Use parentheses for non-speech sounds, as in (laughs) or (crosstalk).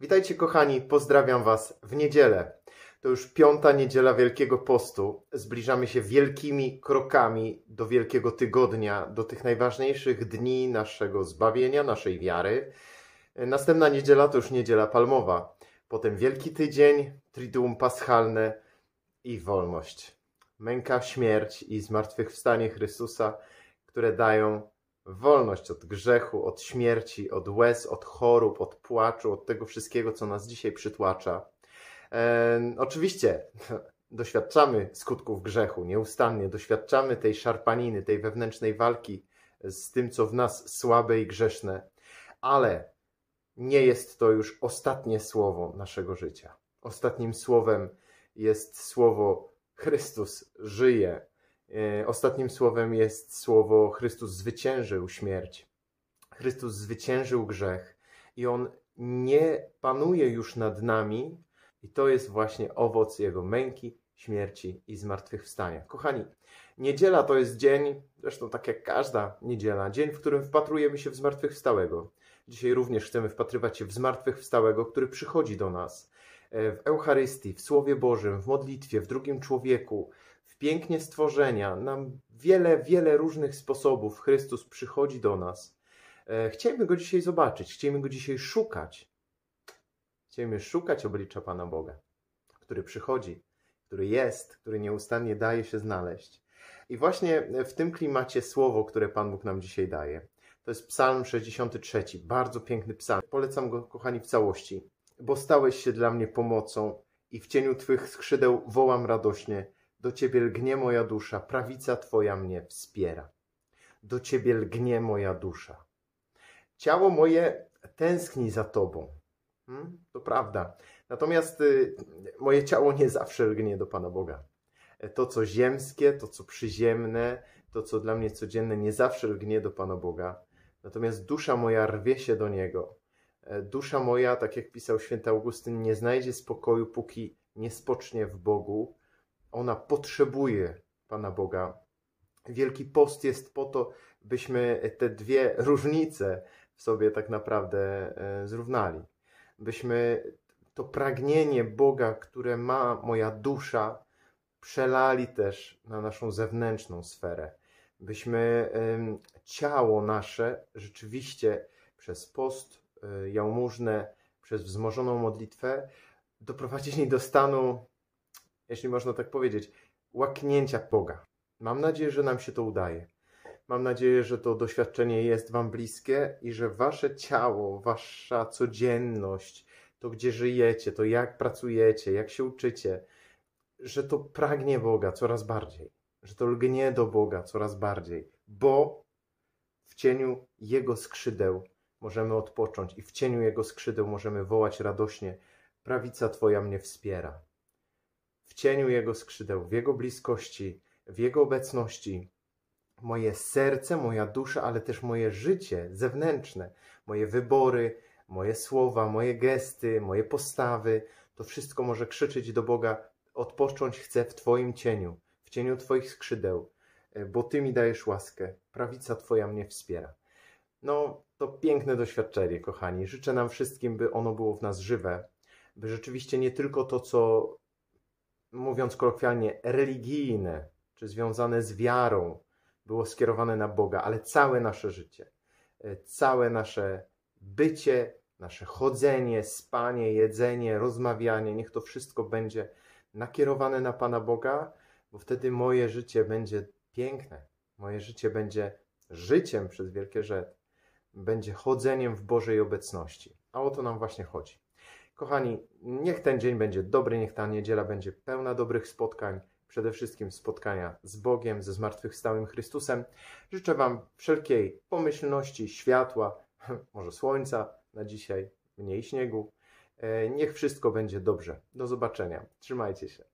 Witajcie kochani, pozdrawiam Was w niedzielę. To już piąta niedziela Wielkiego Postu. Zbliżamy się wielkimi krokami do Wielkiego Tygodnia, do tych najważniejszych dni naszego zbawienia, naszej wiary. Następna niedziela to już niedziela palmowa. Potem Wielki Tydzień, Triduum Paschalne i wolność. Męka, śmierć i zmartwychwstanie Chrystusa, które dają wolność od grzechu, od śmierci, od łez, od chorób, od płaczu, od tego wszystkiego, co nas dzisiaj przytłacza. E, oczywiście (laughs) doświadczamy skutków grzechu, nieustannie doświadczamy tej szarpaniny, tej wewnętrznej walki z tym, co w nas słabe i grzeszne, ale nie jest to już ostatnie słowo naszego życia. Ostatnim słowem jest słowo Chrystus żyje. E, ostatnim słowem jest słowo Chrystus zwyciężył śmierć. Chrystus zwyciężył grzech i on nie panuje już nad nami, i to jest właśnie owoc jego męki, śmierci i zmartwychwstania. Kochani, niedziela to jest dzień, zresztą tak jak każda niedziela, dzień, w którym wpatrujemy się w zmartwychwstałego. Dzisiaj również chcemy wpatrywać się w zmartwychwstałego, który przychodzi do nas e, w Eucharystii, w Słowie Bożym, w modlitwie, w drugim człowieku, pięknie stworzenia. Nam wiele, wiele różnych sposobów Chrystus przychodzi do nas. E, chcielibyśmy go dzisiaj zobaczyć, chcielibyśmy go dzisiaj szukać. Chcemy szukać oblicza Pana Boga, który przychodzi, który jest, który nieustannie daje się znaleźć. I właśnie w tym klimacie słowo, które Pan Bóg nam dzisiaj daje, to jest Psalm 63, bardzo piękny psalm. Polecam go, kochani, w całości. Bo stałeś się dla mnie pomocą i w cieniu Twych skrzydeł wołam radośnie. Do Ciebie lgnie moja dusza, prawica Twoja mnie wspiera. Do Ciebie lgnie moja dusza. Ciało moje tęskni za Tobą Hmm? To prawda. Natomiast y, moje ciało nie zawsze lgnie do Pana Boga. To, co ziemskie, to, co przyziemne, to, co dla mnie codzienne, nie zawsze lgnie do Pana Boga. Natomiast dusza moja rwie się do Niego. E, dusza moja, tak jak pisał święty Augustyn, nie znajdzie spokoju, póki nie spocznie w Bogu. Ona potrzebuje Pana Boga. Wielki post jest po to, byśmy te dwie różnice w sobie tak naprawdę e, zrównali byśmy to pragnienie Boga, które ma moja dusza, przelali też na naszą zewnętrzną sferę. Byśmy ciało nasze rzeczywiście przez post, y, jałmużnę, przez wzmożoną modlitwę doprowadzili do stanu, jeśli można tak powiedzieć, łaknięcia Boga. Mam nadzieję, że nam się to udaje. Mam nadzieję, że to doświadczenie jest Wam bliskie i że Wasze ciało, Wasza codzienność, to gdzie żyjecie, to jak pracujecie, jak się uczycie, że to pragnie Boga coraz bardziej, że to lgnie do Boga coraz bardziej, bo w cieniu Jego skrzydeł możemy odpocząć i w cieniu Jego skrzydeł możemy wołać radośnie: Prawica Twoja mnie wspiera. Cieniu Jego skrzydeł, w Jego bliskości, w Jego obecności moje serce, moja dusza, ale też moje życie zewnętrzne, moje wybory, moje słowa, moje gesty, moje postawy, to wszystko może krzyczeć do Boga: Odpocząć chcę w Twoim cieniu, w cieniu Twoich skrzydeł, bo Ty mi dajesz łaskę, prawica Twoja mnie wspiera. No, to piękne doświadczenie, kochani. Życzę nam wszystkim, by ono było w nas żywe, by rzeczywiście nie tylko to, co mówiąc kolokwialnie, religijne, czy związane z wiarą, było skierowane na Boga, ale całe nasze życie, e, całe nasze bycie, nasze chodzenie, spanie, jedzenie, rozmawianie, niech to wszystko będzie nakierowane na Pana Boga, bo wtedy moje życie będzie piękne. Moje życie będzie życiem przez wielkie rzeczy, będzie chodzeniem w Bożej obecności. A o to nam właśnie chodzi. Kochani, niech ten dzień będzie dobry, niech ta niedziela będzie pełna dobrych spotkań, przede wszystkim spotkania z Bogiem, ze zmartwychwstałym Chrystusem. Życzę Wam wszelkiej pomyślności, światła, (laughs) może słońca na dzisiaj, mniej śniegu. E, niech wszystko będzie dobrze. Do zobaczenia. Trzymajcie się.